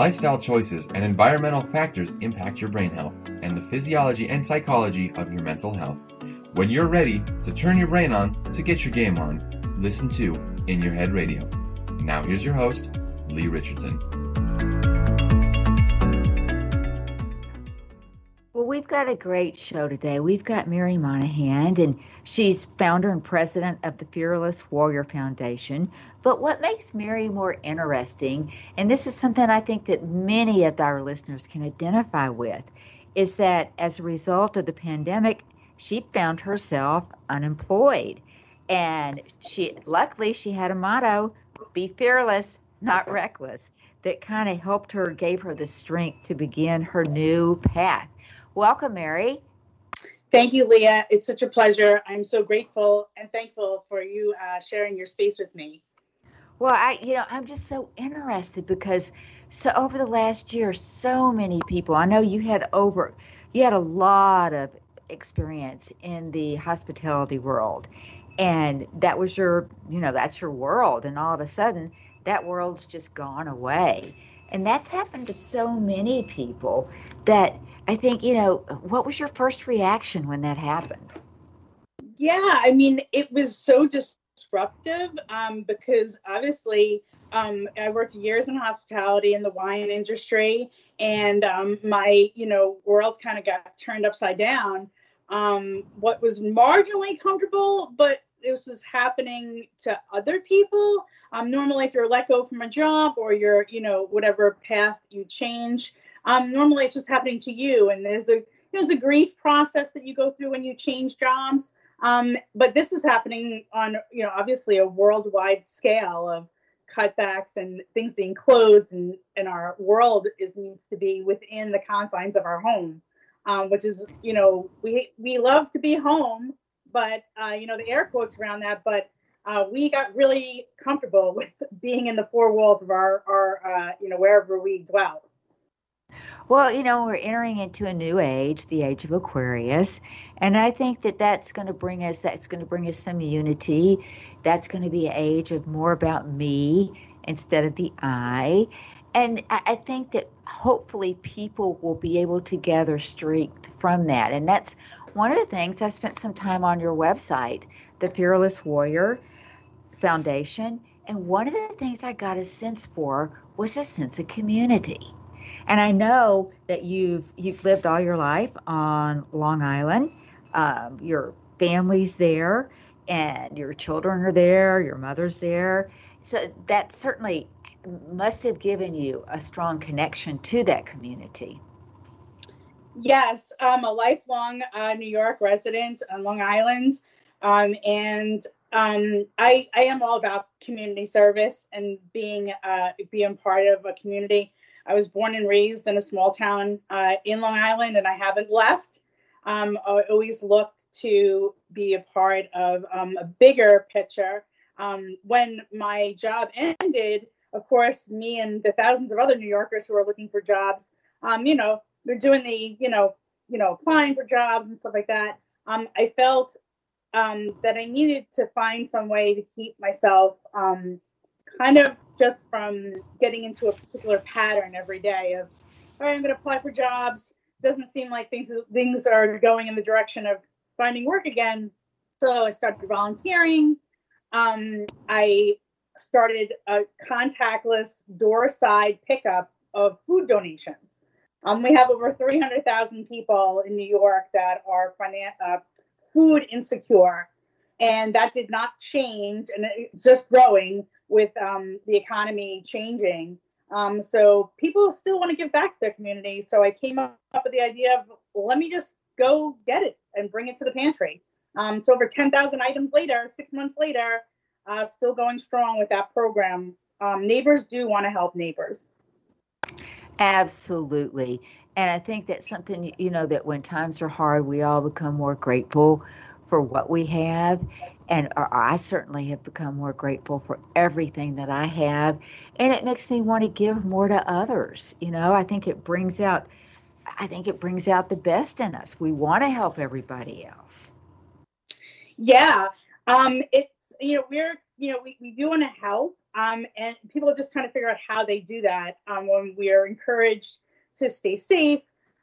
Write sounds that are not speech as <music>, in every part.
lifestyle choices, and environmental factors impact your brain health and the physiology and psychology of your mental health. When you're ready to turn your brain on to get your game on, listen to In Your Head Radio. Now, here's your host, Lee Richardson. Got a great show today. We've got Mary Monahan, and she's founder and president of the Fearless Warrior Foundation. But what makes Mary more interesting, and this is something I think that many of our listeners can identify with, is that as a result of the pandemic, she found herself unemployed. And she luckily she had a motto, be fearless, not reckless, that kind of helped her, gave her the strength to begin her new path. Welcome, Mary. Thank you, Leah. It's such a pleasure. I'm so grateful and thankful for you uh, sharing your space with me. Well, I, you know, I'm just so interested because so over the last year, so many people. I know you had over, you had a lot of experience in the hospitality world, and that was your, you know, that's your world, and all of a sudden, that world's just gone away, and that's happened to so many people that I think, you know, what was your first reaction when that happened? Yeah, I mean, it was so disruptive um, because obviously um, I worked years in hospitality in the wine industry, and um, my, you know, world kind of got turned upside down. Um, what was marginally comfortable, but this was happening to other people. Um, normally, if you're let go from a job or you're, you know, whatever path you change, um, normally it's just happening to you, and there's a there's a grief process that you go through when you change jobs. Um, but this is happening on, you know, obviously a worldwide scale of cutbacks and things being closed, and and our world is needs to be within the confines of our home, um, which is, you know, we we love to be home, but uh, you know, the air quotes around that, but uh, we got really comfortable <laughs> with being in the four walls of our our uh, you know wherever we dwell. Well, you know, we're entering into a new age, the age of Aquarius, and I think that that's going to bring us that's going to bring us some unity. That's going to be an age of more about me instead of the I. And I think that hopefully people will be able to gather strength from that. And that's one of the things I spent some time on your website, the Fearless Warrior Foundation. And one of the things I got a sense for was a sense of community and I know that you've you've lived all your life on Long Island. Um, your family's there, and your children are there. Your mother's there. So that certainly must have given you a strong connection to that community. Yes, I'm a lifelong uh, New York resident on Long Island, um, and um, I, I am all about community service and being uh, being part of a community. I was born and raised in a small town uh, in Long Island, and I haven't left. Um, I always looked to be a part of um, a bigger picture. Um, when my job ended, of course, me and the thousands of other New Yorkers who are looking for jobs, um, you know, they're doing the, you know, you know, applying for jobs and stuff like that. Um, I felt um, that I needed to find some way to keep myself kind of just from getting into a particular pattern every day of, all right, I'm going to apply for jobs. Doesn't seem like things things are going in the direction of finding work again. So I started volunteering. Um, I started a contactless door side pickup of food donations. Um, we have over 300,000 people in New York that are finan- uh, food insecure, and that did not change, and it's just growing with um, the economy changing. Um, so people still want to give back to their community. So I came up with the idea of let me just go get it and bring it to the pantry. Um, so over 10,000 items later, six months later, uh, still going strong with that program. Um, neighbors do want to help neighbors. Absolutely. And I think that's something, you know, that when times are hard, we all become more grateful for what we have and I certainly have become more grateful for everything that I have, and it makes me want to give more to others. You know, I think it brings out, I think it brings out the best in us. We want to help everybody else. Yeah, um, it's you know we're you know, we, we do want to help, um, and people are just trying to figure out how they do that. Um, when we are encouraged to stay safe,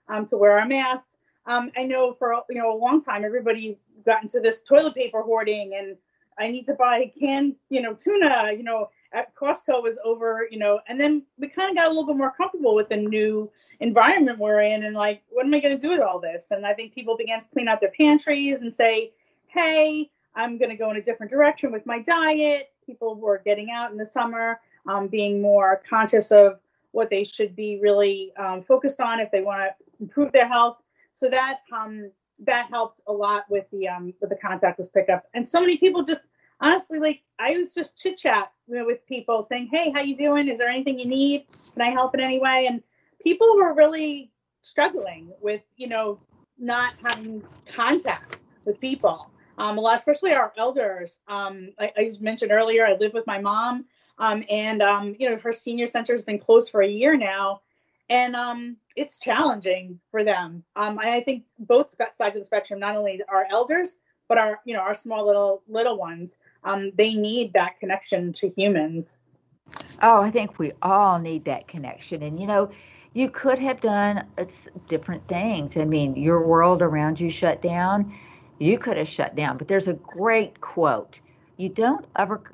um, to wear our masks. Um, I know for you know a long time, everybody got into this toilet paper hoarding, and I need to buy canned, you know, tuna. You know, at Costco was over, you know, and then we kind of got a little bit more comfortable with the new environment we're in, and like, what am I going to do with all this? And I think people began to clean out their pantries and say, hey, I'm going to go in a different direction with my diet. People were getting out in the summer, um, being more conscious of what they should be really um, focused on if they want to improve their health. So that um, that helped a lot with the um, with the contactless pickup. And so many people just honestly like I was just chit chat you know, with people saying, "Hey, how you doing? Is there anything you need? Can I help in any way?" And people were really struggling with you know not having contact with people um, a lot, especially our elders. Um, I, I mentioned earlier, I live with my mom, um, and um, you know her senior center has been closed for a year now, and um, it's challenging for them. Um, I think both sides of the spectrum, not only our elders, but our you know our small little little ones, they need that connection to humans. Oh, I think we all need that connection, and you know you could have done different things. I mean, your world around you shut down you could have shut down. But there's a great quote You don't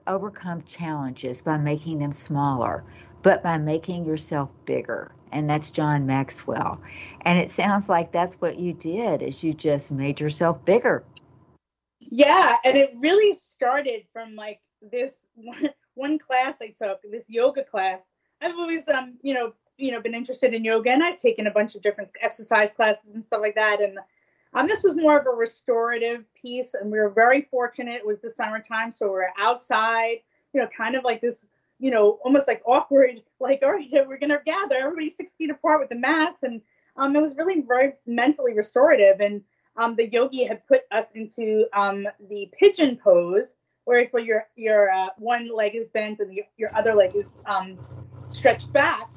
overcome challenges by making them smaller, but by making yourself bigger. And that's John Maxwell. And it sounds like that's what you did is you just made yourself bigger. Yeah, and it really started from like this one, one class I took, this yoga class. I've always um, you know, you know, been interested in yoga and I've taken a bunch of different exercise classes and stuff like that. And um, this was more of a restorative piece, and we were very fortunate. It was the summertime, so we are outside, you know, kind of like this, you know, almost like awkward, <laughs> like, all right, we're going to gather, everybody six feet apart with the mats. And um, it was really very mentally restorative. And um, the yogi had put us into um, the pigeon pose, where it's where your, your uh, one leg is bent and the, your other leg is um, stretched back.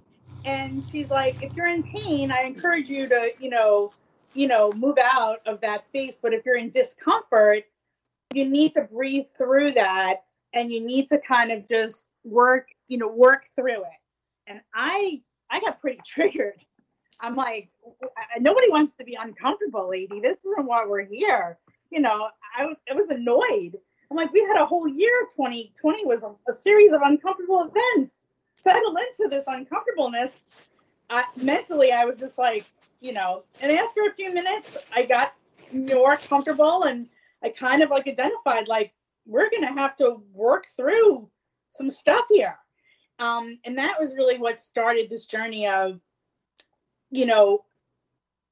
And she's like, if you're in pain, I encourage you to, you know, you know, move out of that space. But if you're in discomfort, you need to breathe through that and you need to kind of just work, you know, work through it. And I I got pretty <laughs> triggered. I'm like, nobody wants to be uncomfortable, lady. This isn't why we're here. You know, I, I was annoyed. I'm like, we had a whole year. 2020 was a, a series of uncomfortable events. Settle into this uncomfortableness. I, mentally, I was just like, you know, and after a few minutes, I got more comfortable and I kind of like identified like we're going to have to work through some stuff here. Um, and that was really what started this journey of, you know,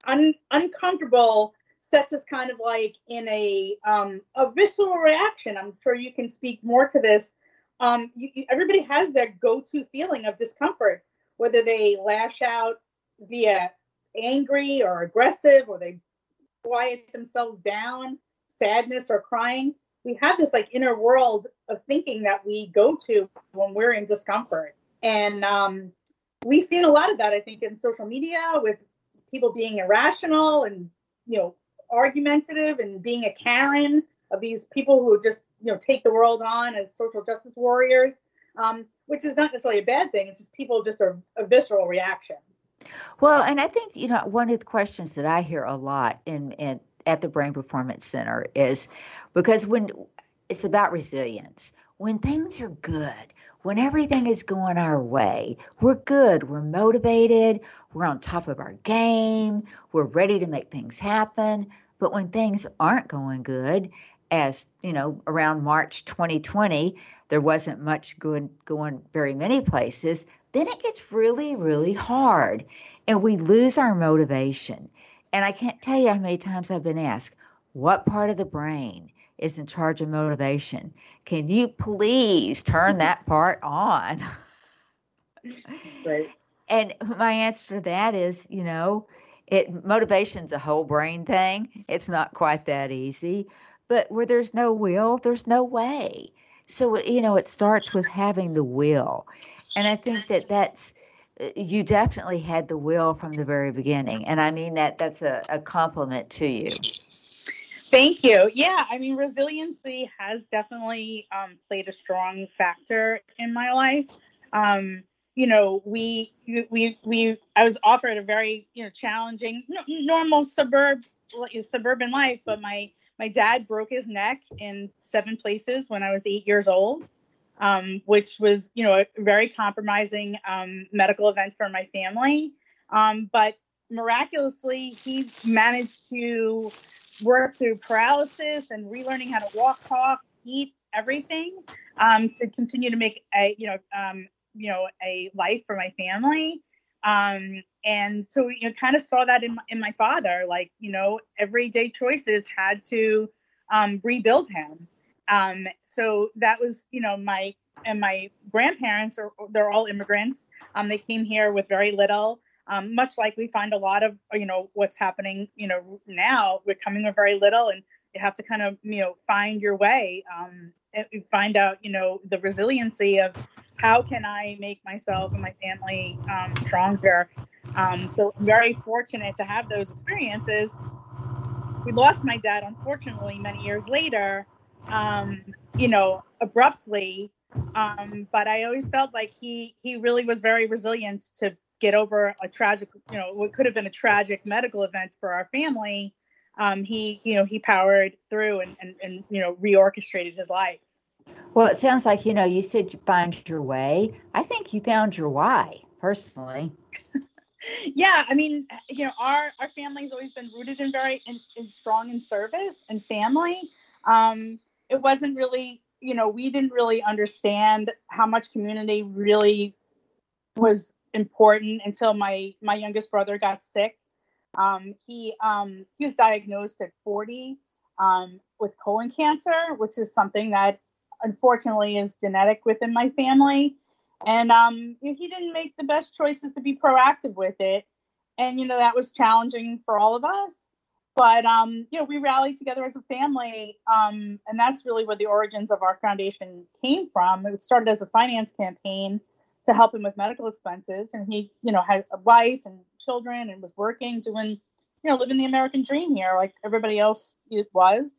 un- uncomfortable sets us kind of like in a um, a visceral reaction. I'm sure you can speak more to this. Um, you, you, everybody has that go-to feeling of discomfort, whether they lash out via angry or aggressive or they quiet themselves down, sadness or crying. We have this like inner world of thinking that we go to when we're in discomfort. And um, we've seen a lot of that, I think, in social media with people being irrational and, you know, argumentative and being a Karen of these people who just, you know, take the world on as social justice warriors, um, which is not necessarily a bad thing. It's just people just are a visceral reaction. Well, and I think you know one of the questions that I hear a lot in, in at the Brain Performance Center is because when it's about resilience, when things are good, when everything is going our way, we're good, we're motivated, we're on top of our game, we're ready to make things happen. But when things aren't going good, as you know, around March 2020, there wasn't much good going very many places then it gets really, really hard and we lose our motivation. And I can't tell you how many times I've been asked, what part of the brain is in charge of motivation? Can you please turn that <laughs> part on? That's great. And my answer to that is, you know, it motivation's a whole brain thing. It's not quite that easy. But where there's no will, there's no way. So, you know, it starts with having the will. And I think that that's you definitely had the will from the very beginning, and I mean that that's a, a compliment to you. Thank you. Yeah, I mean, resiliency has definitely um, played a strong factor in my life. Um, you know, we we we I was offered a very you know challenging, normal suburb suburban life, but my my dad broke his neck in seven places when I was eight years old, um, which was you know a very compromising um, medical event for my family. Um, but miraculously, he managed to work through paralysis and relearning how to walk, talk, eat, everything um, to continue to make a you know um, you know a life for my family. Um, and so you know, kind of saw that in my, in my father, like you know, everyday choices had to rebuild him. Um, so that was you know my and my grandparents are they're all immigrants. Um, they came here with very little. Um, much like we find a lot of you know what's happening you know now we're coming with very little and you have to kind of you know find your way um, find out you know the resiliency of how can i make myself and my family um, stronger. Um, so i'm very fortunate to have those experiences. We lost my dad unfortunately many years later um, you know abruptly um, but I always felt like he he really was very resilient to get over a tragic, you know, what could have been a tragic medical event for our family, um, he, you know, he powered through and, and, and, you know, reorchestrated his life. Well, it sounds like, you know, you said you find your way. I think you found your why personally. <laughs> yeah. I mean, you know, our, our family's always been rooted in very in, in strong in service and family. Um, it wasn't really, you know, we didn't really understand how much community really was important until my my youngest brother got sick. Um, he um, he was diagnosed at 40 um, with colon cancer, which is something that unfortunately is genetic within my family. And um, he didn't make the best choices to be proactive with it, and you know that was challenging for all of us. But um, you know, we rallied together as a family, um, and that's really where the origins of our foundation came from. It started as a finance campaign to help him with medical expenses. And he, you know, had a wife and children and was working, doing, you know, living the American dream here like everybody else was.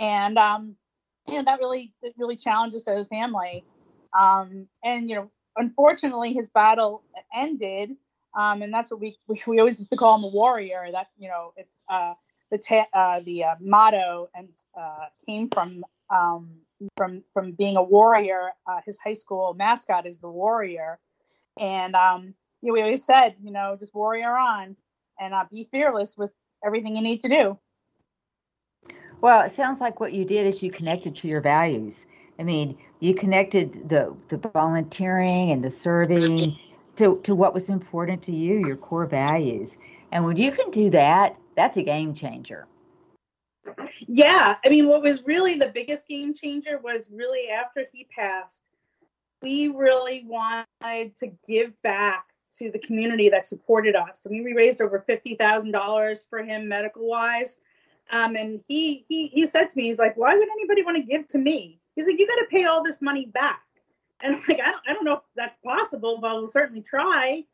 And, um, you know, that really, it really challenges his family. Um, and, you know, unfortunately, his battle ended. Um, and that's what we, we, we always used to call him a warrior. That, you know, it's uh, the, ta- uh, the uh, motto and uh, came from um, from from being a warrior. Uh, his high school mascot is the warrior, and um, you know, we always said, you know, just warrior on and uh, be fearless with everything you need to do. Well, it sounds like what you did is you connected to your values. I mean, you connected the the volunteering and the serving to to what was important to you, your core values. And when you can do that, that's a game changer yeah, I mean, what was really the biggest game changer was really after he passed, we really wanted to give back to the community that supported us. I mean, we raised over fifty thousand dollars for him medical wise. Um, and he he he said to me, he's like, why would anybody want to give to me? He's like, you got to pay all this money back. And I'm like, I don't, I don't know if that's possible, but we'll certainly try.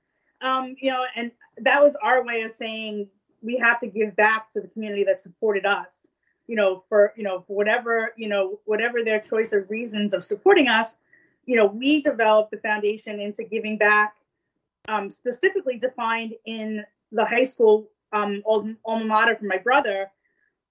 Um, you know, and that was our way of saying we have to give back to the community that supported us you know, for you know, for whatever you know, whatever their choice or reasons of supporting us, you know, we developed the foundation into giving back, um, specifically defined in the high school um, alma mater for my brother,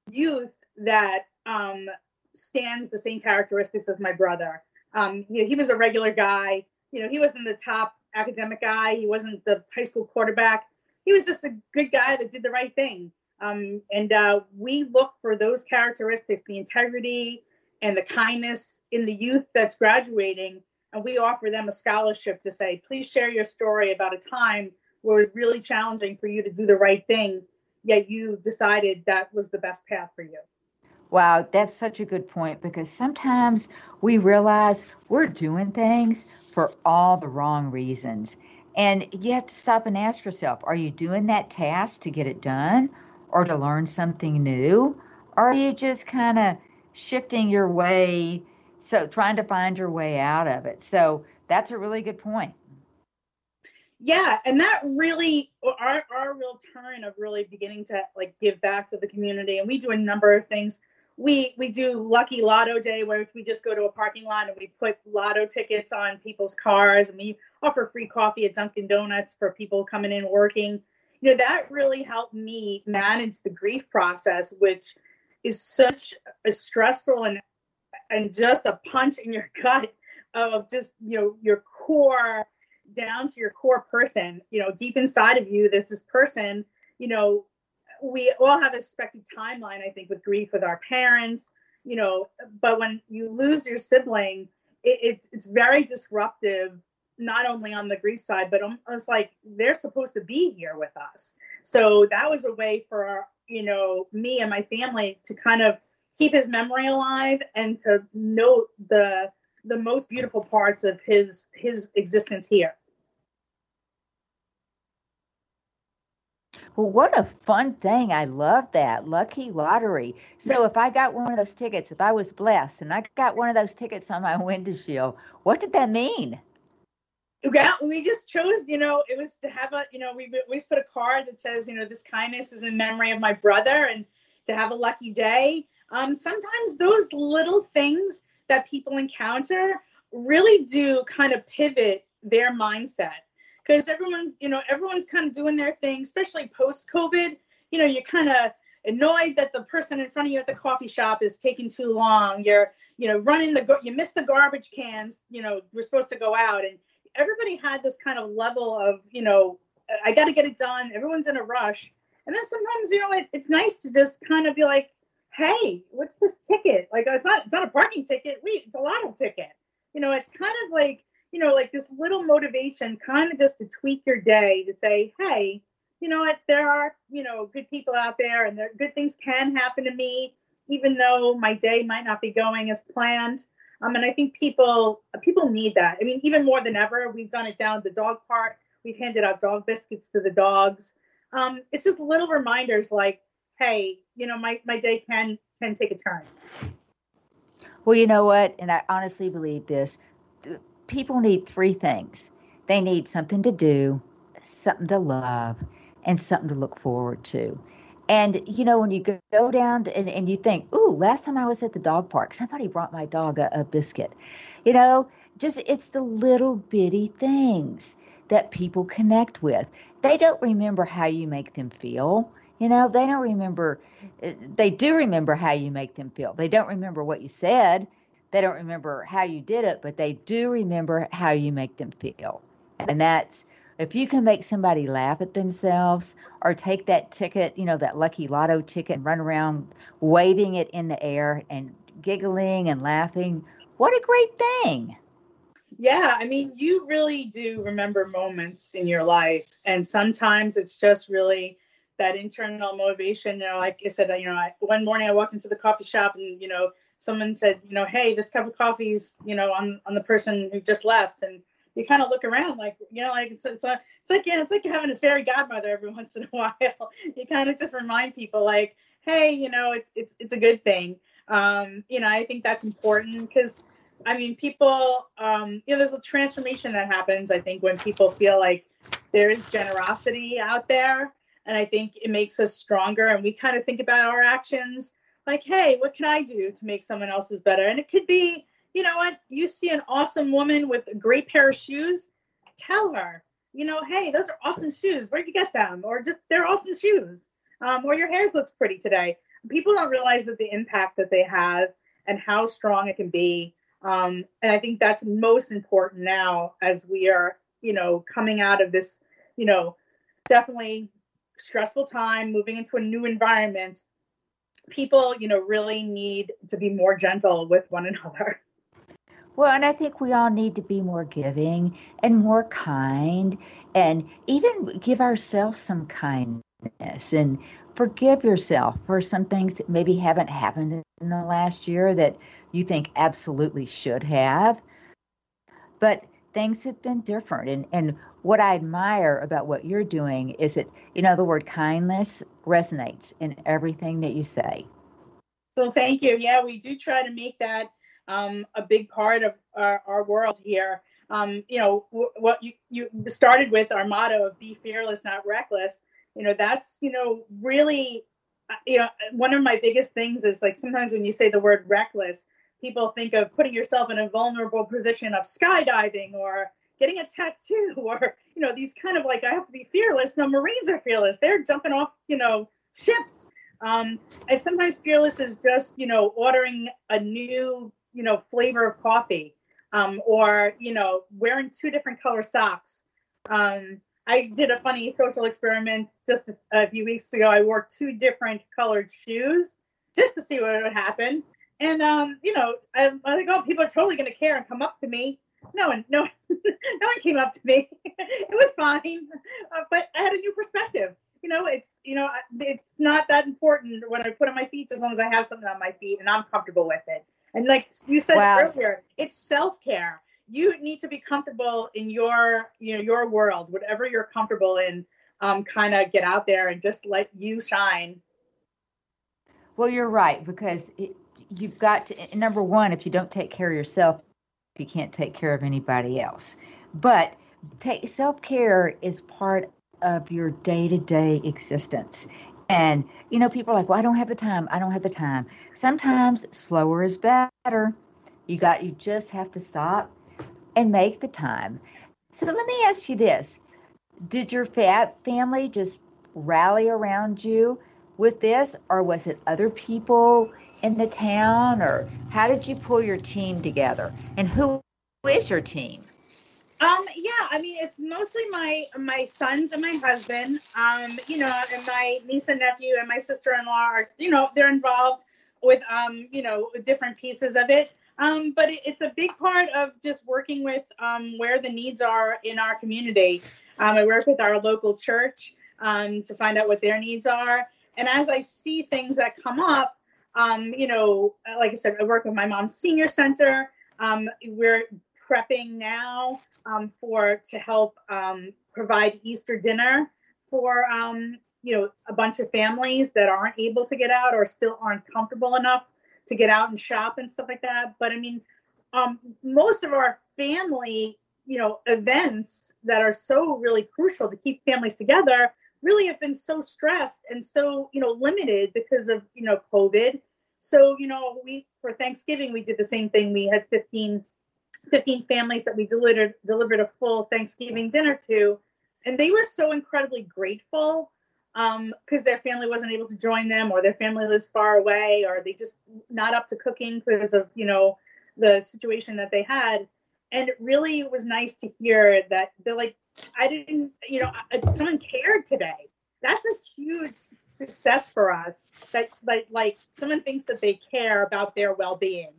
youth that um, stands the same characteristics as my brother. Um, you know, he was a regular guy. You know, he wasn't the top academic guy. He wasn't the high school quarterback. He was just a good guy that did the right thing. Um, and uh, we look for those characteristics the integrity and the kindness in the youth that's graduating. And we offer them a scholarship to say, please share your story about a time where it was really challenging for you to do the right thing, yet you decided that was the best path for you. Wow, that's such a good point because sometimes we realize we're doing things for all the wrong reasons. And you have to stop and ask yourself are you doing that task to get it done? or to learn something new? Or are you just kind of shifting your way, so trying to find your way out of it? So that's a really good point. yeah and that really our our real turn of really beginning to like give back to the community and we do a number of things we we do lucky lotto day where we just go to a parking lot and we put lotto tickets on people's cars and we offer free coffee at dunkin donuts for people coming in working. You know that really helped me manage the grief process which is such a stressful and and just a punch in your <laughs> gut of just you know your core down to your core person. You know deep inside of you there's this person you know we all have a expected timeline, I think, with grief with our parents, you know, but when you lose your sibling, it, it's it's very disruptive, not only on the grief side, but almost like they're supposed to be here with us. So that was a way for our, you know, me and my family to kind of keep his memory alive and to note the the most beautiful parts of his his existence here. Well, what a fun thing. I love that. Lucky lottery. So if I got one of those tickets, if I was blessed and I got one of those tickets on my <laughs> windshield, what did that mean? Yeah, we just chose, you know, it was to have a, you know, we always put a card that says, you know, this kindness is in memory of my brother and to have a lucky day. Um, sometimes those little things that people encounter really do kind of pivot their mindset because everyone's you know everyone's kind of doing their thing especially post covid you know you're kind of annoyed that the person in front of you at the coffee shop is taking too long. You're you know running the you miss the garbage cans you know we're supposed to go out. And everybody had this kind of level of you know i got to get it done. Everyone's in a rush. And then sometimes you know it, it's nice to just kind of be like hey what's this ticket? Like it's not it's not a parking ticket. Wait it's a lotto ticket. You know it's kind of like you know, like this little motivation kind of just to tweak your day to say, hey, you know what, there are, you know, good people out there and there good things can happen to me, even though my day might not be going as planned. Um, and I think people people need that. I mean, even more than ever, we've done it down at the dog park. We've handed out dog biscuits to the dogs. Um, it's just little reminders like, hey, you know, my, my day can can take a turn. Well, you know what? And I honestly believe this people need three things they need something to do, something to love, and something to look forward to. And you know, when you go down to, and, and you think, "Ooh, last time I was at the dog park, somebody brought my dog a, a biscuit," you know, just it's the little bitty things that people connect with. They don't remember how you make them feel. You know, they don't remember. Eh, they do remember how you make them feel. They don't remember what you said they don't remember how you did it, but they do remember how you make them feel. And that's if you can make somebody laugh at themselves or take that ticket, you know, that lucky lotto ticket and run around waving it in the air and giggling and laughing, what a great thing. Yeah, I mean, you really do remember moments in your life. And sometimes it's just really that internal motivation. You know, like I said, you know, I, one morning I walked into the coffee shop and, you know, someone said, you know, hey, this cup of coffee's, you know, on on the person who just left, and you kind of look around like, you know, like it's it's a, it's like yeah, it's like having a fairy godmother every <laughs> once in a while. you kind of just remind people like, hey, you know, it's it's it's a good thing. Um, you know, I think that's important because. I mean, people, um, you know, there's a transformation that happens, I think, when people feel like there is generosity out there. And I think it makes us stronger. And we kind of think about our actions like, hey, what can I do to make someone else's better? And it could be, you know what, you see an awesome woman with a great pair of shoes, tell her, you know, hey, those are awesome shoes. Where'd you get them? Or just they're awesome shoes. Um, or your hair looks pretty today. People don't realize that the impact that they have and how strong it can be. Um, and I think that's most important now as we are, you know, coming out of this, you know, definitely stressful time, moving into a new environment people, you know, really need to be more gentle with one <laughs> another. Well, and I think we all need to be more giving and more kind and even give ourselves some kindness and forgive yourself for some things that maybe haven't happened in the last year that you think absolutely should have. But things have been different. And, and what I admire about what you're doing is that, you know, the word kindness resonates in everything that you say. Well, thank you. Yeah, we do try to make that um, a big part of our, our world here. um, you know, w- what you, you started with our motto of be fearless, not reckless. You know, that's, you know, really, uh, you know, one of my biggest things is like sometimes when you say the word reckless, people think of putting yourself in a vulnerable position of skydiving or getting a tattoo <laughs> or, you know, these kind of like, I have to be fearless. No, Marines are fearless. They're jumping off, you know, ships. Um, and sometimes fearless is just, you know, ordering a new, you know, flavor of coffee um, or you know wearing two different color socks. Um, I did a funny social experiment just a, a, few weeks ago. I wore two different colored shoes just to see what would happen. And um, you know, I, I think, oh, people are totally going to care and come up to me. No one, no, <laughs> no one came up to me. <laughs> it was fine, uh, but I had a new perspective. You know, it's you know, it's not that important when I put on my feet as long as I have something on my feet and I'm comfortable with it. And like you said wow. earlier, it's self care. You need to be comfortable in your, you know, your world, whatever you're comfortable in. Um, kind of get out there and just let you shine. Well, you're right because it, you've got to. Number one, if you don't take care of yourself, you can't take care of anybody else. But take self care is part of your day to day existence. And, you know, people are like, well, I don't have the time. I don't have the time. Sometimes slower is better. You got, you just have to stop and make the time. So let me ask you this Did your family just rally around you with this, or was it other people in the town, or how did you pull your team together? And who is your team? Um, yeah, I mean, it's mostly my my sons and my husband. Um, you know, and my niece and nephew and my sister-in-law are, you know, they're involved with, um, you know, different pieces of it. Um, but it, it's a big part of just working with um, where the needs are in our community. Um, I work with our local church um, to find out what their needs are, and as I see things that come up, um, you know, like I said, I work with my mom's senior center. Um, we're prepping now um, for to help um, provide Easter dinner for um, you know a bunch of families that aren't able to get out or still aren't comfortable enough to get out and shop and stuff like that. But I mean, um, most of our family you know events that are so really crucial to keep families together really have been so stressed and so you know limited because of you know covid so you know we for thanksgiving we did the same thing we had 15 15 families that we delivered delivered a full Thanksgiving dinner to, and they were so incredibly grateful because um, their family wasn't able to join them, or their family lives far away, or they just not up to cooking because of you know the situation that they had. And it really was nice to hear that they're like, I didn't, you know, someone cared today. That's a huge success for us. That like like someone thinks that they care about their well being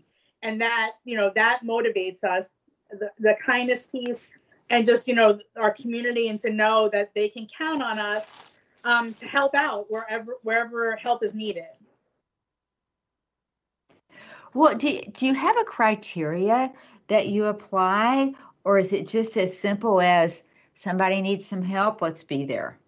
and that you know that motivates us the, the kindness piece and just you know our community and to know that they can count on us um, to help out wherever wherever help is needed well do, do you have a criteria that you apply or is it just as simple as somebody needs some help let's be there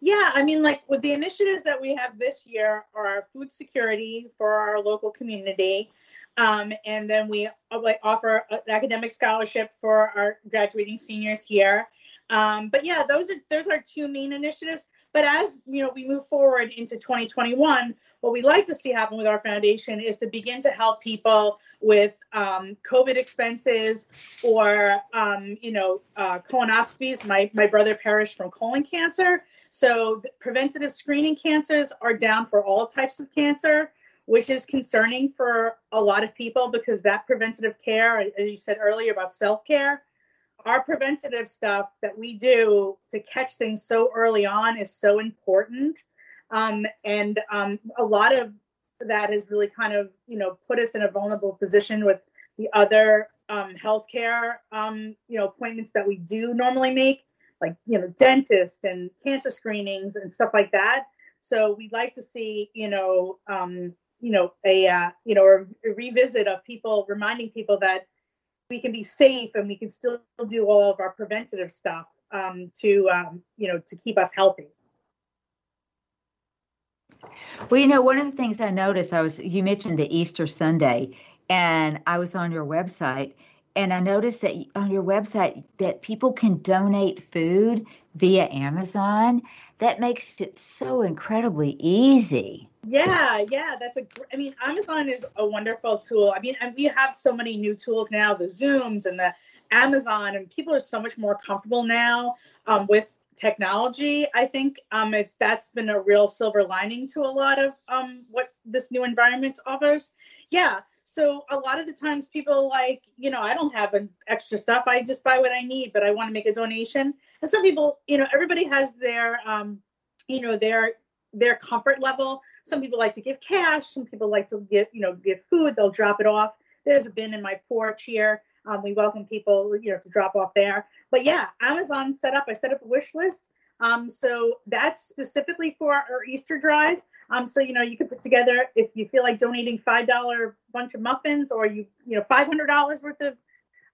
yeah i mean like with the initiatives that we have this year are food security for our local community um, and then we uh, offer an academic scholarship for our graduating seniors here. Um, but yeah, those are those are two main initiatives. But as you know, we move forward into 2021. What we like to see happen with our foundation is to begin to help people with um, COVID expenses or um, you know uh, colonoscopies. My my brother perished from colon cancer, so preventative screening cancers are down for all types of cancer which is concerning for a lot of people because that preventative care, as you said earlier about self care, our preventative stuff that we do to catch things so early on is so important. Um, and um, a lot of that has really kind of, you know, put us in a vulnerable position with the other um, healthcare, um, you know, appointments that we do normally make, like, you know, dentist and cancer screenings and stuff like that. So we'd like to see, you know, um, you know a uh, you know a, a revisit of people reminding people that we can be safe and we can still do all of our preventative stuff um, to um, you know to keep us healthy well you know one of the things i noticed i was you mentioned the easter sunday and i was on your website and I noticed that on your website that people can donate food via Amazon. That makes it so incredibly easy. Yeah, yeah, that's a. I mean, Amazon is a wonderful tool. I mean, and we have so many new tools now, the Zooms and the Amazon, and people are so much more comfortable now um, with technology. I think um, it, that's been a real silver lining to a lot of um, what this new environment offers. Yeah, so a lot of the times people like, you know, I don't have an extra stuff. I just buy what I need, but I want to make a donation. And some people, you know, everybody has their, um, you know, their their comfort level. Some people like to give cash. Some people like to give, you know, give food. They'll drop it off. There's a bin in my porch here. Um, we welcome people, you know, to drop off there. But yeah, Amazon set up. I set up a wish list. Um, so that's specifically for our Easter drive. Um, so you know you could put together if you feel like donating five dollar bunch of muffins or you you know five hundred dollars worth of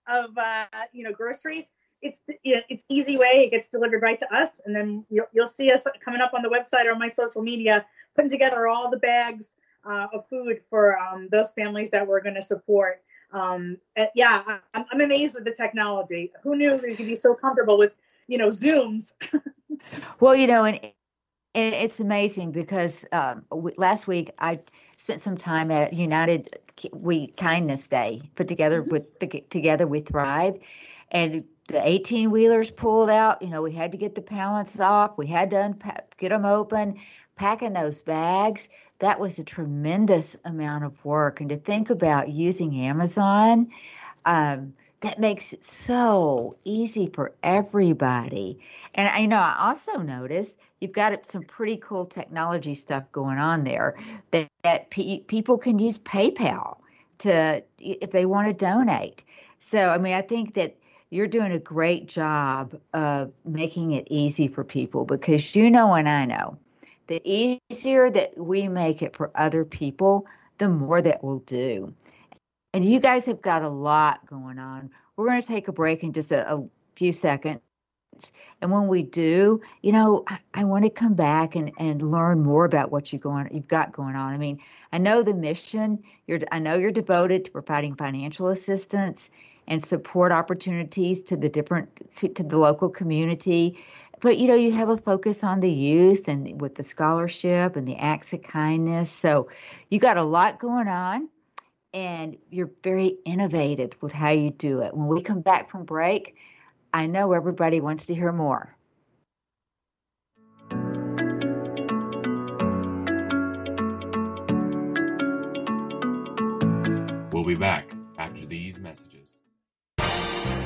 of uh, you know groceries. It's you know, it's easy way. It gets delivered right to us, and then you'll, you'll see us coming up on the website or on my social media, putting together all the bags uh, of food for um, those families that we're going to support. Um, yeah, I'm, I'm amazed with the technology. Who knew we could be so comfortable with you know Zooms? <laughs> well, you know, and it's amazing because um, last week I spent some time at United We Kindness Day, put together mm-hmm. with the, together with Thrive, and the 18 wheelers pulled out. You know, we had to get the pallets off, we had to unpack, get them open, packing those bags. That was a tremendous amount of work, and to think about using Amazon. Um, that makes it so easy for everybody. And I you know I also noticed you've got some pretty cool technology stuff going on there that, that pe- people can use PayPal to if they want to donate. So I mean I think that you're doing a great job of making it easy for people because you know and I know the easier that we make it for other people, the more that we'll do. And you guys have got a lot going on. We're going to take a break in just a, a few seconds. And when we do, you know, I, I, want to come back and, and learn more about what you going you've got going on. I mean, I know the mission. You're I know you're devoted to providing financial assistance and support opportunities to the different to the local community. But you know, you have a focus on the youth and with the scholarship and the acts of kindness. So you got a lot going on and you're very innovative with how you do it. When we come back from break, I know everybody wants to hear more. We'll be back after these messages.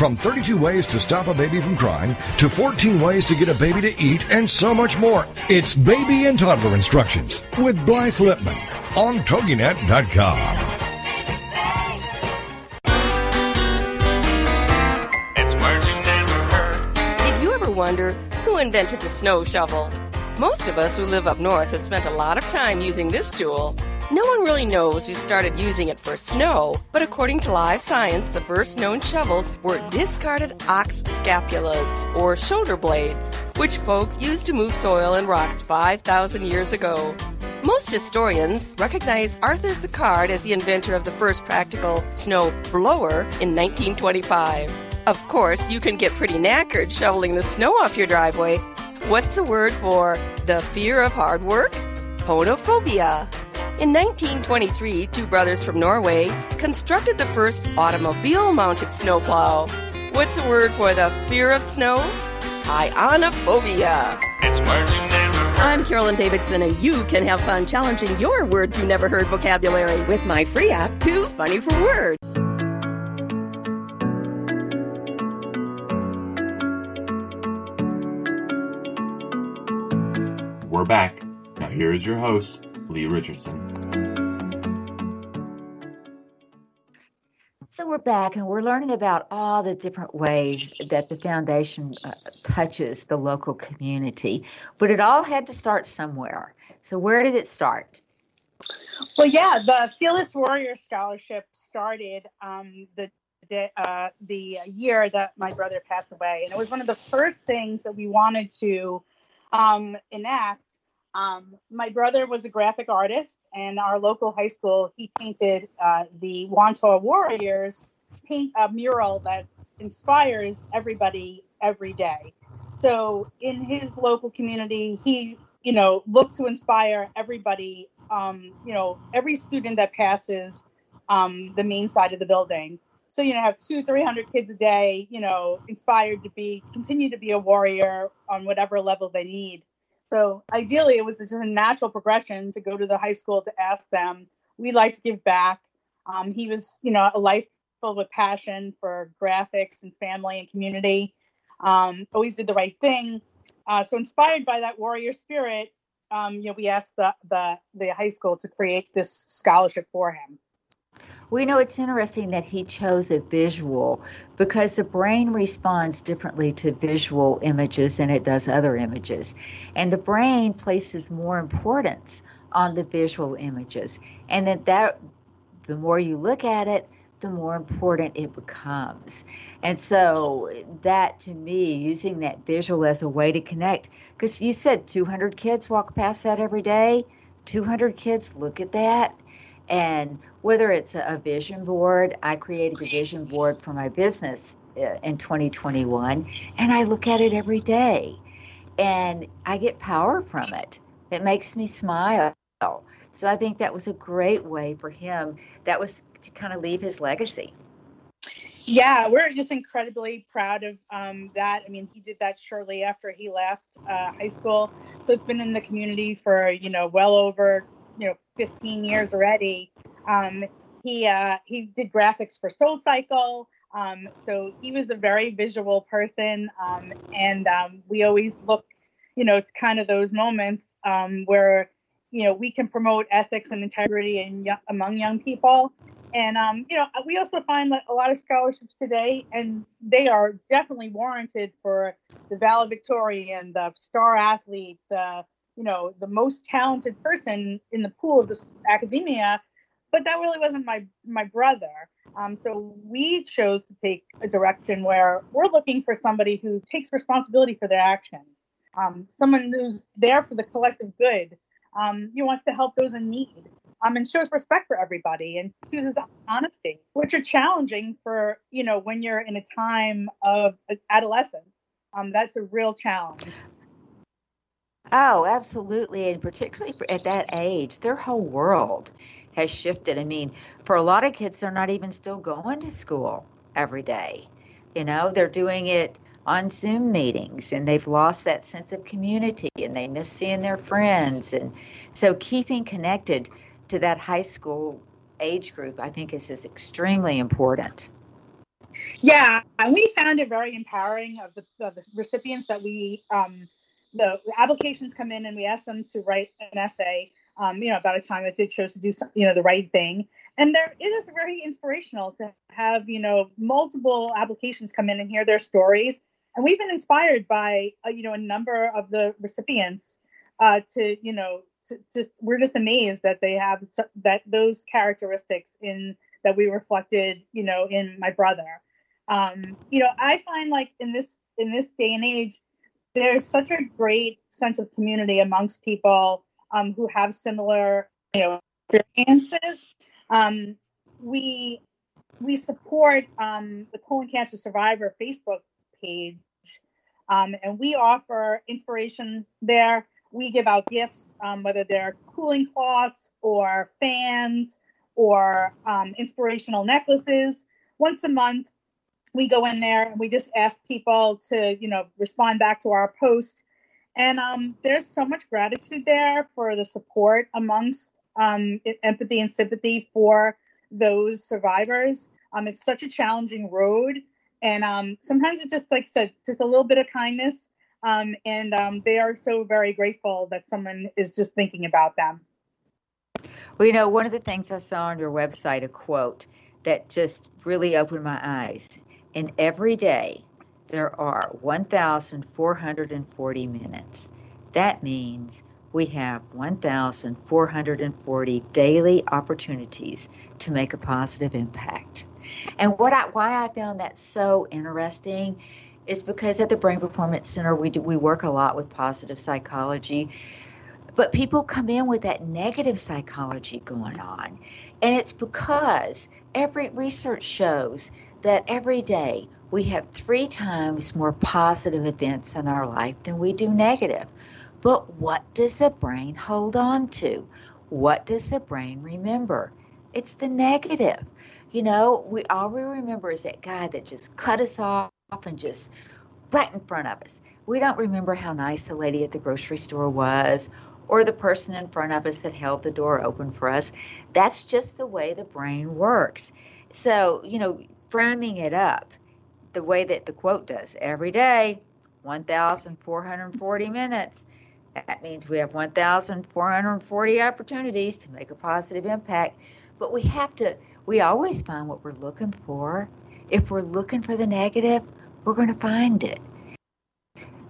From 32 ways to stop a baby from crying to 14 ways to get a baby to eat and so much more. It's Baby and Toddler Instructions with Blythe Lipman on TogiNet.com. It's words you never heard. Did you ever wonder who invented the snow shovel? Most of us who live up north have spent a lot of time using this tool. No one really knows who started using it for snow, but according to Live Science, the first known shovels were discarded ox scapulas, or shoulder blades, which folks used to move soil and rocks 5,000 years ago. Most historians recognize Arthur Sicard as the inventor of the first practical snow blower in 1925. Of course, you can get pretty knackered shoveling the snow off your driveway. What's a word for the fear of hard work? Ponophobia. In 1923, two brothers from Norway constructed the first automobile mounted snowplow. What's the word for the fear of snow? Chionophobia. It's words you never heard. I'm Carolyn Davidson, and you can have fun challenging your words you never heard vocabulary with my free app, Too Funny for Word. We're back. Now, here is your host, Lee Richardson. So we're back and we're learning about all the different ways that the foundation uh, touches the local community. But it all had to start somewhere. So where did it start? Well, yeah, the Fearless Warrior Scholarship started um, the the, uh, the year that my brother passed away, and it was one of the first things that we wanted to um, enact. Um, my brother was a graphic artist, and our local high school he painted uh, the Wantagh Warriors paint a mural that inspires everybody every day. So in his local community, he you know looked to inspire everybody um, you know, every student that passes um, the main side of the building. So, you know, have two, 300 kids a day, you know, inspired to be, to continue to be a warrior on whatever level they need. So ideally, it was just a natural progression to go to the high school to ask them, we'd like to give back. Um, he was, you know, a life filled with passion for graphics and family and community. Um, always did the right thing. Uh, so inspired by that warrior spirit, um, you know, we asked the, the the high school to create this scholarship for him. We know it's interesting that he chose a visual because the brain responds differently to visual images than it does other images. And the brain places more importance on the visual images. And that, that the more you look at it, the more important it becomes. And so, that to me, using that visual as a way to connect, because you said 200 kids walk past that every day, 200 kids look at that. And whether it's a vision board, I created a vision board for my business uh, in 2021, and I look at it every day. And I get power from it. It makes me smile. So I think that was a great way for him. That was to kind of leave his legacy. Yeah, we're just incredibly proud of um, that. I mean, he did that shortly after he left uh, high school, so it's been in the community for you know well over you know 15 years already. Um, he uh, he did graphics for Soul Cycle, um, so he was a very visual person, um, and um, we always look, you know, it's kind of those moments um, where you know we can promote ethics and integrity in, among young people and um, you know, we also find that a lot of scholarships today, and they are definitely warranted for the valedictorian, the star athlete, the you know, the most talented person in the pool of the academia. But that really wasn't my my brother. Um, so we chose to take a direction where we're looking for somebody who takes responsibility for their actions, um, someone who's there for the collective good, um, who wants to help those in need um, and shows respect for everybody and chooses honesty, which are challenging for, you know, when you're in a time of adolescence. Um, that's a real challenge. Oh, absolutely. And particularly at that age, their whole world has shifted. I mean, for a lot of kids, they're not even still going to school every day. You know, they're doing it on Zoom meetings and they've lost that sense of community and they miss seeing their friends. And so keeping connected to that high school age group, I think is, is extremely important. Yeah, and we found it very empowering of the, of the recipients that we, um, the applications come in and we ask them to write an essay, um, you know, about a time that they chose to do, some, you know, the right thing. And there, it is very inspirational to have, you know, multiple applications come in and hear their stories. And we've been inspired by, uh, you know, a number of the recipients uh, to, you know, just we're just amazed that they have that those characteristics in that we reflected you know in my brother um you know i find like in this in this day and age there's such a great sense of community amongst people um, who have similar you know experiences um, we we support um, the colon cancer survivor facebook page um, and we offer inspiration there we give out gifts, um, whether they're cooling cloths or fans or um, inspirational necklaces. Once a month, we go in there and we just ask people to, you know, respond back to our post. And um, there's so much gratitude there for the support amongst um, empathy and sympathy for those survivors. Um, it's such a challenging road. And um, sometimes it's just like said, just a little bit of kindness um, and um, they are so very grateful that someone is just thinking about them. Well, you know, one of the things I saw on your website, a quote that just really opened my eyes. And every day there are 1,440 minutes. That means we have 1,440 daily opportunities to make a positive impact. And what I, why I found that so interesting is because at the Brain Performance Center we do, we work a lot with positive psychology, but people come in with that negative psychology going on, and it's because every research shows that every day we have three times more positive events in our life than we do negative. But what does the brain hold on to? What does the brain remember? It's the negative. You know, we all we remember is that guy that just cut us off and just right in front of us. We don't remember how nice the lady at the grocery store was or the person in front of us that held the door open for us. That's just the way the brain works. So, you know, framing it up the way that the quote does every day, 1,440 minutes. That means we have 1,440 opportunities to make a positive impact. But we have to, we always find what we're looking for. If we're looking for the negative, we're going to find it.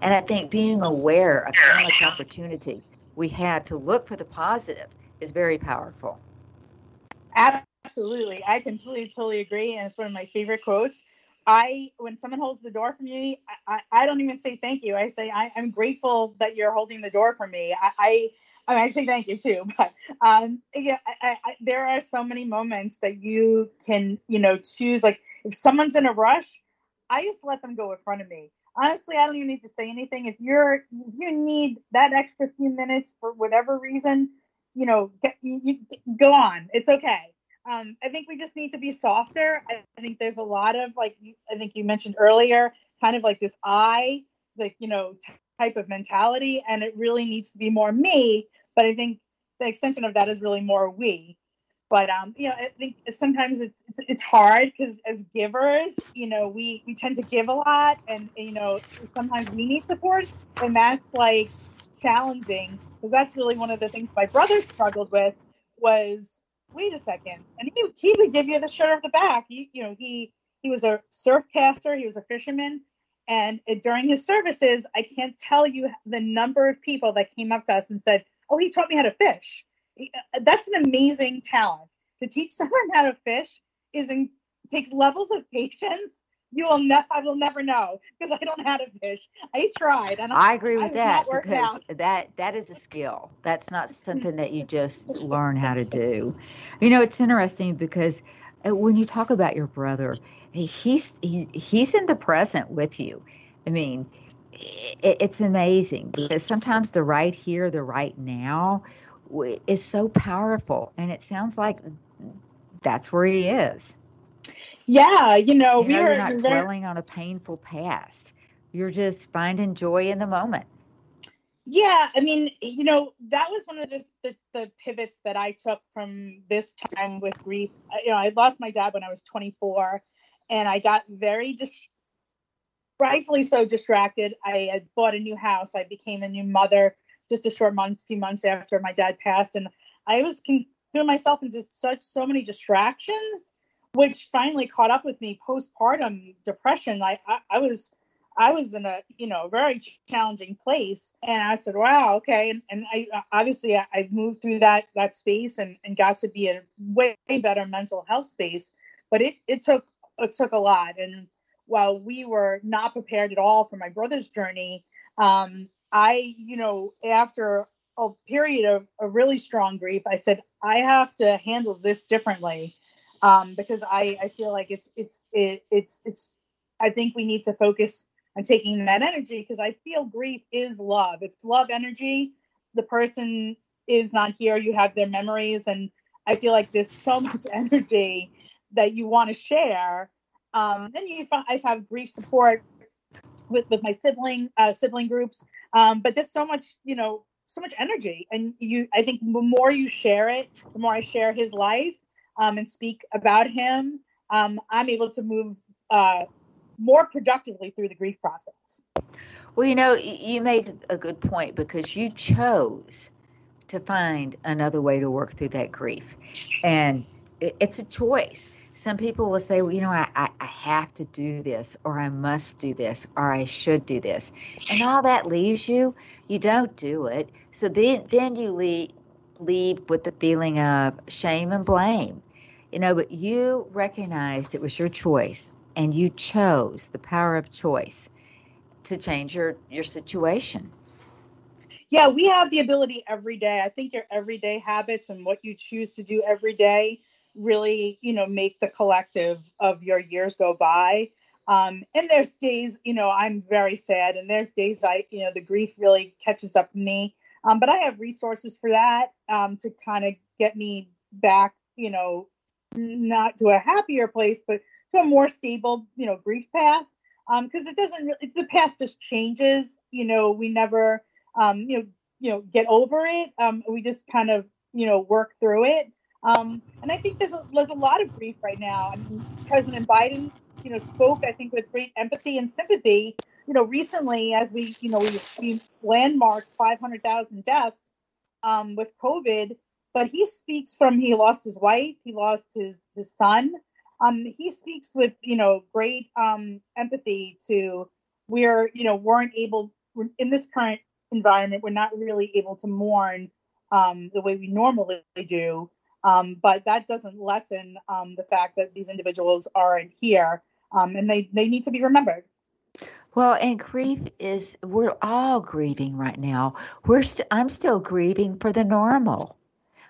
And I think being aware of how much opportunity we have to look for the positive is very powerful. Absolutely. I completely, totally agree. And it's one of my favorite quotes. I, when someone holds the door for me, I, I, don't even say thank you. I say, I, am grateful that you're holding the door for me. I, I, I, mean, I say thank you too, <laughs> but um, yeah, I, I, there are so many moments that you can, you know, choose. Like if someone's in a rush, I just let them go in front of me. Honestly, I don't even need to say anything. If you're, you need that extra few minutes for whatever reason, you know, get, you, you, go on. It's okay. Um, I think we just need to be softer. I, I think there's a lot of like I think you mentioned earlier, kind of like this I, like you know, t- type of mentality, and it really needs to be more me. But I think the extension of that is really more we. But um, you know, I think sometimes it's it's, it's hard because as givers, you know, we we tend to give a lot, and you know, sometimes we need support, and that's like challenging because that's really one of the things my brother struggled with was wait a second. And he, he would give you the shirt off the back. You know, he, he was a surf caster. He was a fisherman. And it, during his services, I can't tell you the number of people that came up to us and said, oh, he taught me how to fish. Uh, that's an amazing talent. To teach <laughs> someone how to fish is in, takes levels of patience you will never I will never know because I don't know how to fish. I tried and I, I agree with I that because that that is a skill. That's not something that you just learn how to do. You know, it's interesting because uh, when you talk about your brother, he's he, he's in the present with you. I mean, it, it's amazing because sometimes the right here, the right now is so powerful and it sounds like that's where he is. Yeah, you know, you we know, are not dwelling on a painful past. You're just finding joy in the moment. Yeah, I mean, you know, that was one of the, the, the pivots that I took from this time with grief. You know, I lost my dad when I was 24, and I got very just rightfully so distracted. I had bought a new house. I became a new mother just a short month, few months after my dad passed, and I was threw myself into such so many distractions which finally caught up with me postpartum depression. I, I, I was I was in a you know very challenging place, and I said, "Wow, okay." And, and I obviously I, I moved through that that space and, and got to be a way better mental health space, but it it took it took a lot. And while we were not prepared at all for my brother's journey, um, I you know after a period of a really strong grief, I said I have to handle this differently um, because I, I feel like it's it's it, it's it's I think we need to focus on taking that energy because I feel grief is love. It's love energy. The person is not here. You have their memories, and I feel like there's so much <laughs> energy that you want to share. Um, then you I have grief support with with my sibling uh, sibling groups, um, but there's so much you know so much energy, and you I think the more you share it, the more I share his life, um, and speak about him, um, I'm able to move uh, more productively through the grief process. Well, you know, you made a good point because you chose to find another way to work through that grief. And it's a choice. Some people will say, well, you know, I, I, have to do this, or I must do this, or I should do this. And all that leaves you, you don't do it. So then, then you leave, leave with the feeling of shame and blame. You know, but you recognized it was your choice and you chose the power of choice to change your, your situation. Yeah, we have the ability every day. I think your everyday habits and what you choose to do every day really, you know, make the collective of your years go by. Um, and there's days, you know, I'm very sad, and there's days I, you know, the grief really catches up to me. Um, but I have resources for that um, to kind of get me back, you know, not to a happier place, but to a more stable, you know, grief path. Because um, it doesn't really, the path just changes. You know, we never, um, you know, you know, get over it. Um, we just kind of, you know, work through it. Um, and I think there's a, there's a lot of grief right now. I mean, President Biden, you know, spoke I think with great empathy and sympathy. You know, recently as we you know we, we landmarked 500,000 deaths um, with COVID, but he speaks from he lost his wife, he lost his his son. Um, he speaks with you know great um, empathy to we're you know weren't able in this current environment we're not really able to mourn um, the way we normally do um, but that doesn't lessen um, the fact that these individuals aren't here um, and they, they need to be remembered. Well, and grief is, we're all grieving right now. We're st- I'm still grieving for the normal.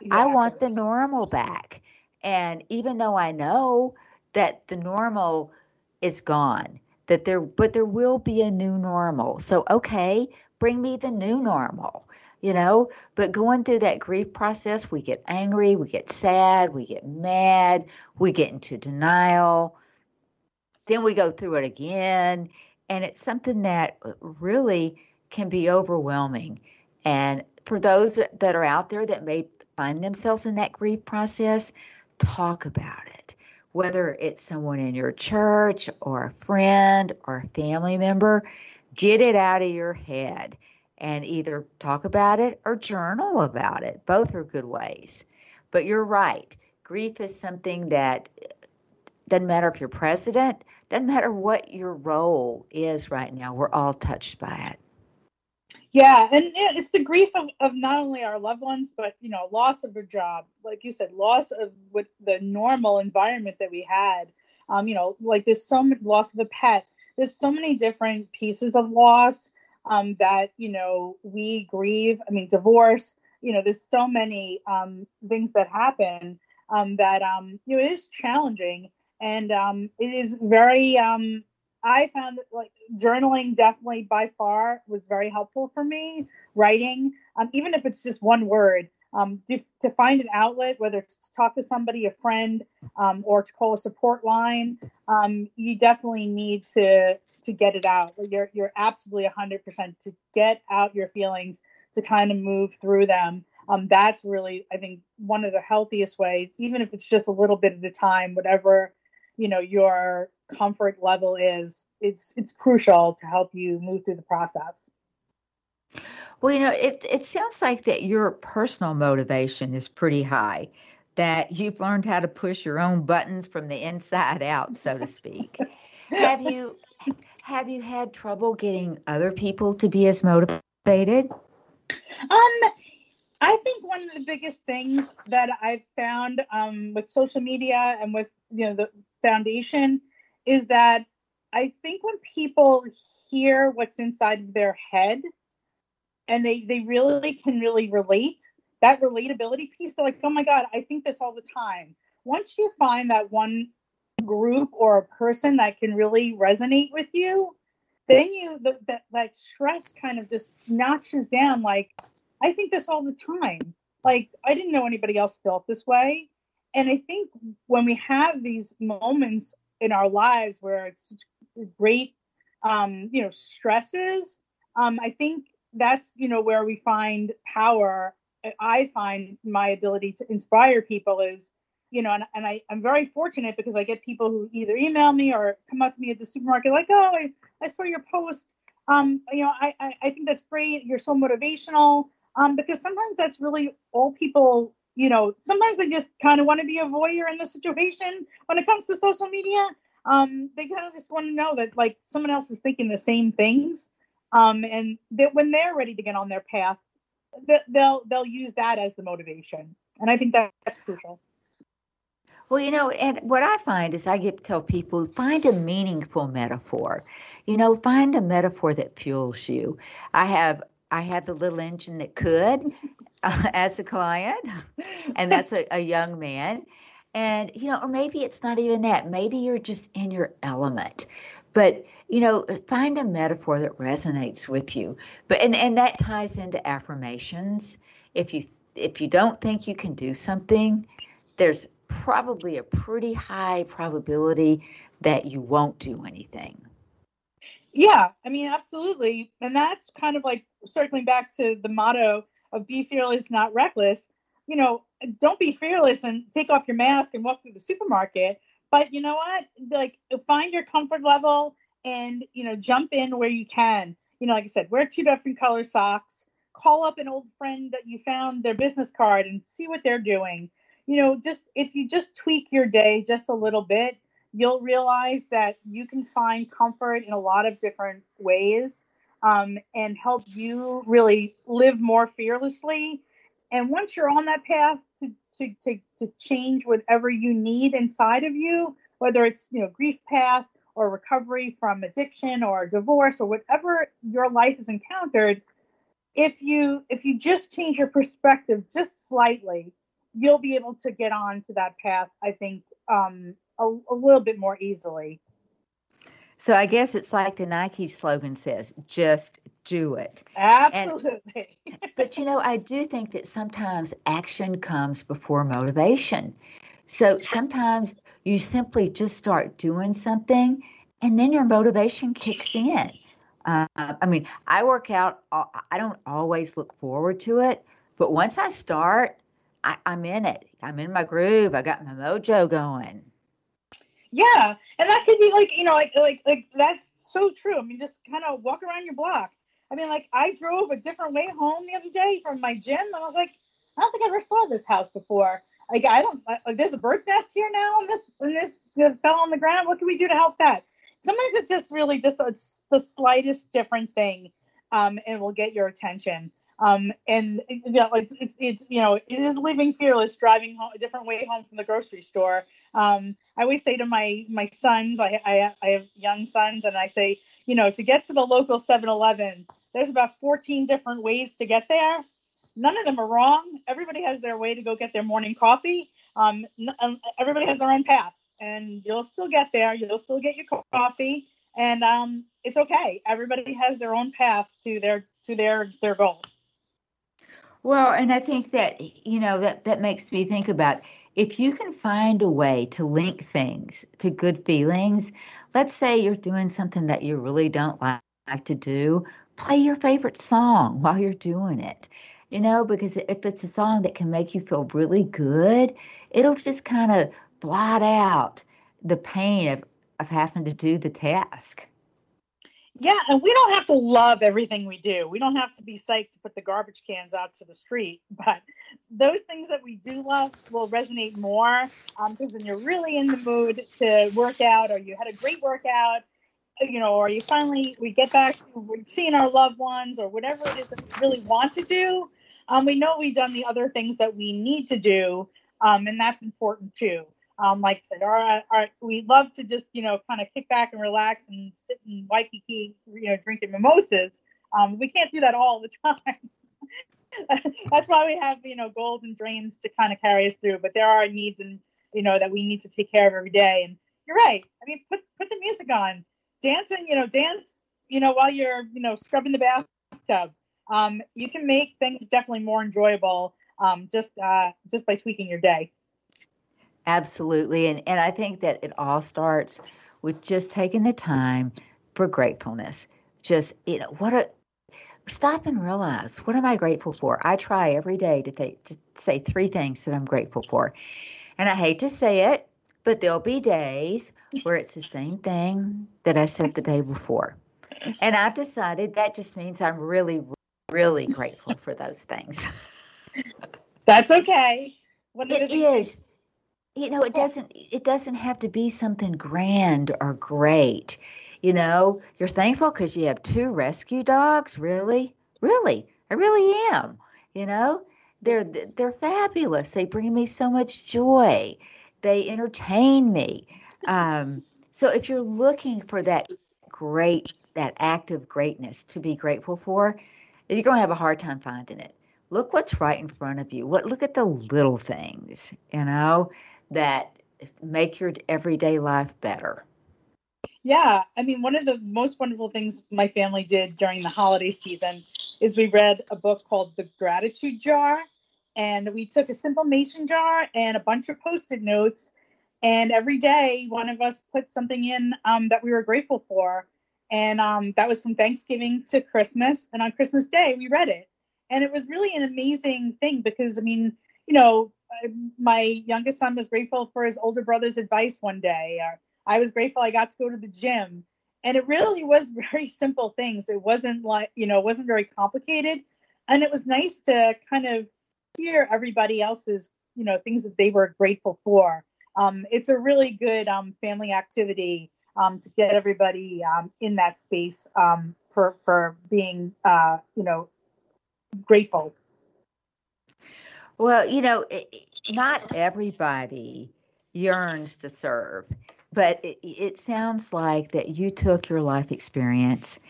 Exactly. I want the normal back. And even though I know that the normal is gone, that there, but there will be a new normal. So, okay, bring me the new normal you know but going through that grief process we get angry we get sad we get mad we get into denial then we go through it again and it's something that really can be overwhelming and for those that are out there that may find themselves in that grief process talk about it whether it's someone in your church or a friend or a family member get it out of your head and either talk about it or journal about it. Both are good ways. But you're right. Grief is something that doesn't matter if you're president, doesn't matter what your role is right now. We're all touched by it. Yeah, and it's the grief of, of not only our loved ones, but you know, loss of a job, like you said, loss of what the normal environment that we had. Um, you know, like there's so much loss of a pet. There's so many different pieces of loss um, that you know we grieve. I mean, divorce. You know, there's so many um, things that happen um, that um, you know it is challenging, and um, it is very. Um, I found that like journaling definitely by far was very helpful for me. Writing, um, even if it's just one word, um, to, to find an outlet, whether it's to talk to somebody, a friend, um, or to call a support line, um, you definitely need to to get it out. You're you're absolutely hundred percent to get out your feelings to kind of move through them. Um, that's really I think one of the healthiest ways, even if it's just a little bit at a time, whatever you know your comfort level is. It's it's crucial to help you move through the process. Well, you know, it it sounds like that your personal motivation is pretty high. That you've learned how to push your own buttons from the inside out, so to speak. <laughs> have you have you had trouble getting other people to be as motivated? Um, I think one of the biggest things that I've found um, with social media and with you know the foundation is that I think when people hear what's inside their head and they they really can really relate that relatability piece they're like oh my god i think this all the time once you find that one group or a person that can really resonate with you, then you the, that that stress kind of just notches down. Like I think this all the time. Like I didn't know anybody else felt this way, and I think when we have these moments in our lives where it's great, um, you know, stresses, um, I think that's you know where we find power. I find my ability to inspire people is you know, and, and I, I'm very fortunate because I get people who either email me or come up to me at the supermarket like, oh, I, I saw your post. um, you know, I, I, I think that's great. You're so motivational. Um, because sometimes that's really all people, you know, sometimes they just kind of want to be a voyeur in the situation when it comes to social media. Um, they kind of just want to know that like someone else is thinking the same things. Um, and that when they're ready to get on their path, they'll they'll use that as the motivation. And I think that, that's crucial. Well, you know, and what I find is I get to tell people find a meaningful metaphor. You know, find a metaphor that fuels you. I have I had the little engine that could <laughs> as a client, and that's a, a young man. And you know, or maybe it's not even that. Maybe you're just in your element. But you know, find a metaphor that resonates with you. But and and that ties into affirmations. If you if you don't think you can do something, there's probably a pretty high probability that you won't do anything. Yeah, I mean, absolutely. And that's kind of like circling back to the motto of be fearless, not reckless. You know, don't be fearless and take off your mask and walk through the supermarket. But you know what? Like, find your comfort level and, you know, jump in where you can. You know, like I said, wear two different color socks, call up an old friend that you found their business card and see what they're doing you know, just if you just tweak your day just a little bit, you'll realize that you can find comfort in a lot of different ways um, and help you really live more fearlessly. And once you're on that path to, to, to, to change whatever you need inside of you, whether it's, you know, grief path or recovery from addiction or divorce or whatever your life has encountered, if you if you just change your perspective just slightly, you'll be able to get on to that path, I think, um, a, a little bit more easily. So I guess it's like the Nike slogan says, just do it. Absolutely. And, <laughs> but you know, I do think that sometimes action comes before motivation. So sometimes you simply just start doing something and then your motivation kicks in. Uh, I mean, I work out, uh, I don't always look forward to it, but once I start, I, I'm in it. I'm in my groove. I got my mojo going. Yeah, and that could be like you know like like like that's so true. I mean, just kind of walk around your block. I mean, like I drove a different way home the other day from my gym, and I was like, I don't think I ever saw this house before. Like I don't like there's a bird's nest here now, and this and this fell on the ground. What can we do to help that? Sometimes it's just really just it's the slightest different thing, um, and will get your attention. Um, and yeah, it's, it's, it's, you know, it is living fearless, driving home, a different way home from the grocery store. Um, I always say to my, my sons, I, I, I have young sons and I say, you know, to get to the local 7-Eleven, there's about 14 different ways to get there. None of them are wrong. Everybody has their way to go get their morning coffee. Um, everybody has their own path and you'll still get there. You'll still get your coffee and um, it's okay. Everybody has their own path to their, to their, their goals. Well, and I think that, you know, that, that makes me think about if you can find a way to link things to good feelings, let's say you're doing something that you really don't like, to do, play your favorite song while you're doing it. You know, because if it's a song that can make you feel really good, it'll just kind of blot out the pain of, of having to do the task. Yeah, and we don't have to love everything we do. We don't have to be psyched to put the garbage cans out to the street. <laughs> But those things that we do love will resonate more because um, when you're really in the mood to work out, or you had a great workout, you know, or you finally we get back to seeing our loved ones, or whatever it is that we really want to do. Um, we know we've done the other things that we need to do, um, and that's important too. Um, like I said, our, our, we love to just, you know, kind of kick back and relax and sit in Waikiki, you know, drinking mimosas. Um, we can't do that all the <laughs> time. That's why we have, you know, goals and dreams to kind of carry us through. But there are needs and, you know, that we need to take care of every day. And you're right. I mean, put, put the music on, dancing, you know, dance, you know, while you're, you know, scrubbing the bathtub. Um, you can make things definitely more enjoyable um, just uh, just by tweaking your day. Absolutely. And, and I think that it all starts with just taking the time for gratefulness. Just, you know, what a, stop and realize what am I grateful for? I try every day to, th- to say three things that I'm grateful for. And I hate to say it, but there'll be days where it's the same thing that I said the day before. and I've decided that just means I'm really, really grateful for those things. That's okay. What it is. You know, it doesn't it doesn't have to be something grand or great. You know, you're thankful because you have two rescue dogs. Really, really, I really am. You know, they're they're fabulous. They bring me so much joy. They entertain me. Um, so if you're looking for that great, that act of greatness to be grateful for, you're going to have a hard time finding it. Look what's right in front of you. What look at the little things, you know, that make your everyday life better. Yeah, I mean, one of the most wonderful things my family did during the holiday season is we read a book called The Gratitude Jar. And we took a simple mason jar and a bunch of post it notes. And every day, one of us put something in um, that we were grateful for. And um, that was from Thanksgiving to Christmas. And on Christmas Day, we read it. And it was really an amazing thing because, I mean, you know, my youngest son was grateful for his older brother's advice one day. Or I was grateful I got to go to the gym. And it really was <laughs> very simple things. It wasn't like you know it wasn't very complicated. And it was nice to kind of hear everybody else's you know things that they were grateful for. Um, it's a really good um, family activity um, to get everybody um, in that space um, for for being uh, you know grateful. Well you know not everybody yearns to serve but it, it sounds like that you took your life experience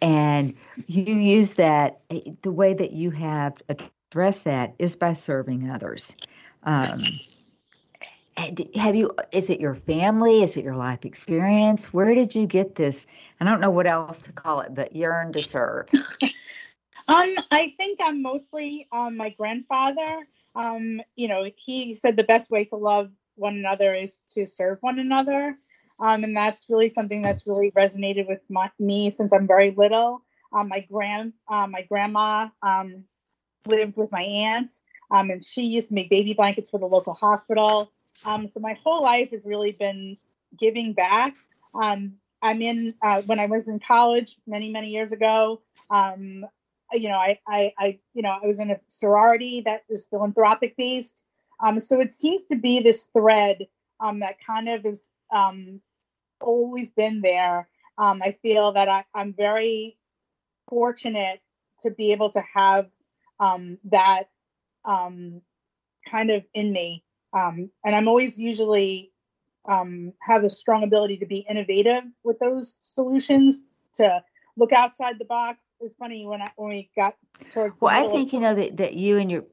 and you use that the way that you have addressed that is by serving others. Um, have you is it your family? Is it your life experience? Where did you get this? I don't know what else to call it but yearn to serve. <laughs> Um i think i'm mostly um my grandfather um you know he said the best way to love one another is to serve one another. Um, and that's really something that's really resonated with my, me since I'm very little. Um, my grand, uh, my grandma um, lived with my aunt, um, and she used to make baby blankets for the local hospital. Um, so my whole life has really been giving back. Um, I'm in uh, when I was in college many many years ago. You know, I, I, I, you know, I was in a sorority that is philanthropic based. Um, so it seems to be this thread um, that kind of has um, always been there. Um, I feel that I, am very fortunate to be able to have um, that um, kind of in me. Um, and I'm always usually um, have a strong ability to be innovative with those solutions to look outside the box. It's funny when I when we got towards. Well, I think you know that, that you and your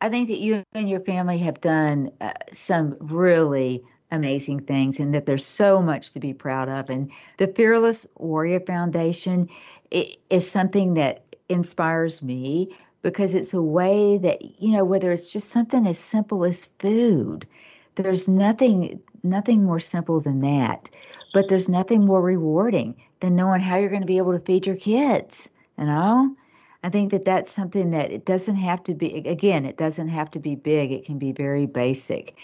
I think that you and your family have done uh, some really amazing things and that there's so much to be proud of. And the Fearless Warrior Foundation is something that inspires me because it's a way that, you know, whether it's just something as simple as food, there's nothing nothing more simple than that. But there's nothing more rewarding than knowing how you're going to be able to feed your kids, you know? I think that that's something that it doesn't have to be, again, it doesn't have to be big. It can be very basic.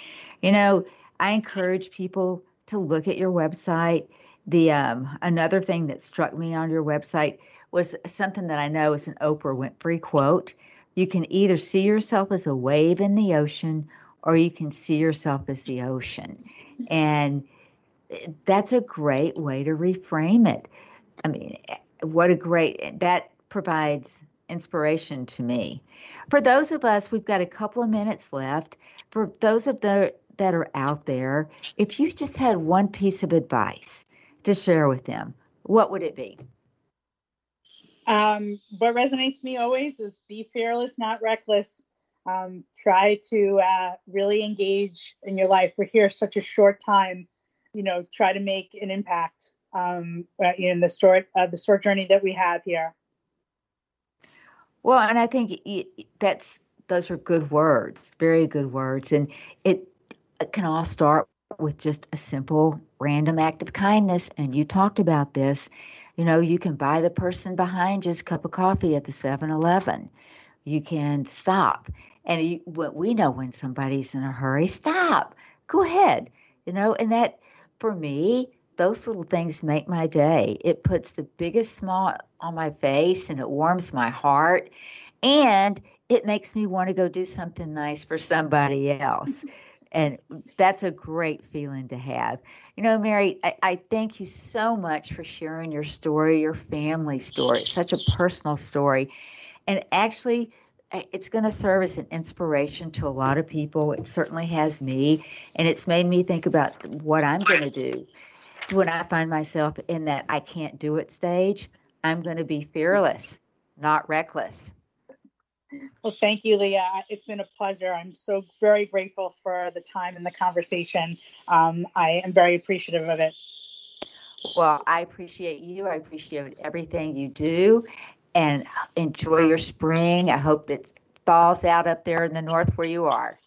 You know, I encourage people to look at your website. The um, another thing that struck me on your website was something that I know is an Oprah Winfrey quote. You can either see yourself as a wave in the ocean or you can see yourself as the ocean. And that's a great way to reframe it. I mean, what a great that provides inspiration to me. For those of us, we've got a couple of minutes left. For those of the that are out there, if you just had one piece of advice to share with them, what would it be? Um, what resonates me always is be fearless, not reckless. Um, try to uh, really engage in your life. We're here such a short time. You know, try to make an impact um, uh, in the short uh, the short journey that we have here. Well, and I think that's those are good words, very good words, and it, it can all start with just a simple random act of kindness. And you talked about this. You know, you can buy the person behind just a cup of coffee at the 7-Eleven. You can stop, and you, we know when somebody's in a hurry. Stop. Go ahead. You know, and that for me, those little things make my day. It puts the biggest smile on my face and it warms my heart. And it makes me want to go do something nice for somebody else. <laughs> and that's a great feeling to have. You know, Mary, I, I, thank you so much for sharing your story, your family story. It's such a personal story. And actually, it's going to serve as an inspiration to a lot of people. It certainly has me. And it's made me think about what I'm going to do when I find myself in that I can't do it stage. I'm going to be fearless, not reckless. Well, thank you, Leah. It's been a pleasure. I'm so very grateful for the time and the conversation. Um, I am very appreciative of it. Well, I appreciate you. I appreciate everything you do and enjoy your spring. I hope that thaws out up there in the north where you are.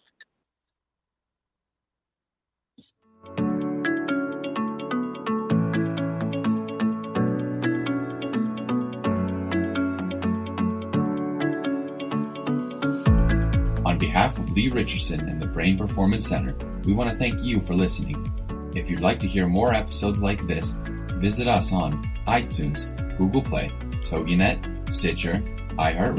On behalf of Lee Richardson and the Brain Performance Center, we want to thank you for listening. If you'd like to hear more episodes like this, visit us on iTunes, Google Play, TogiNet, Stitcher, iHeartRadio,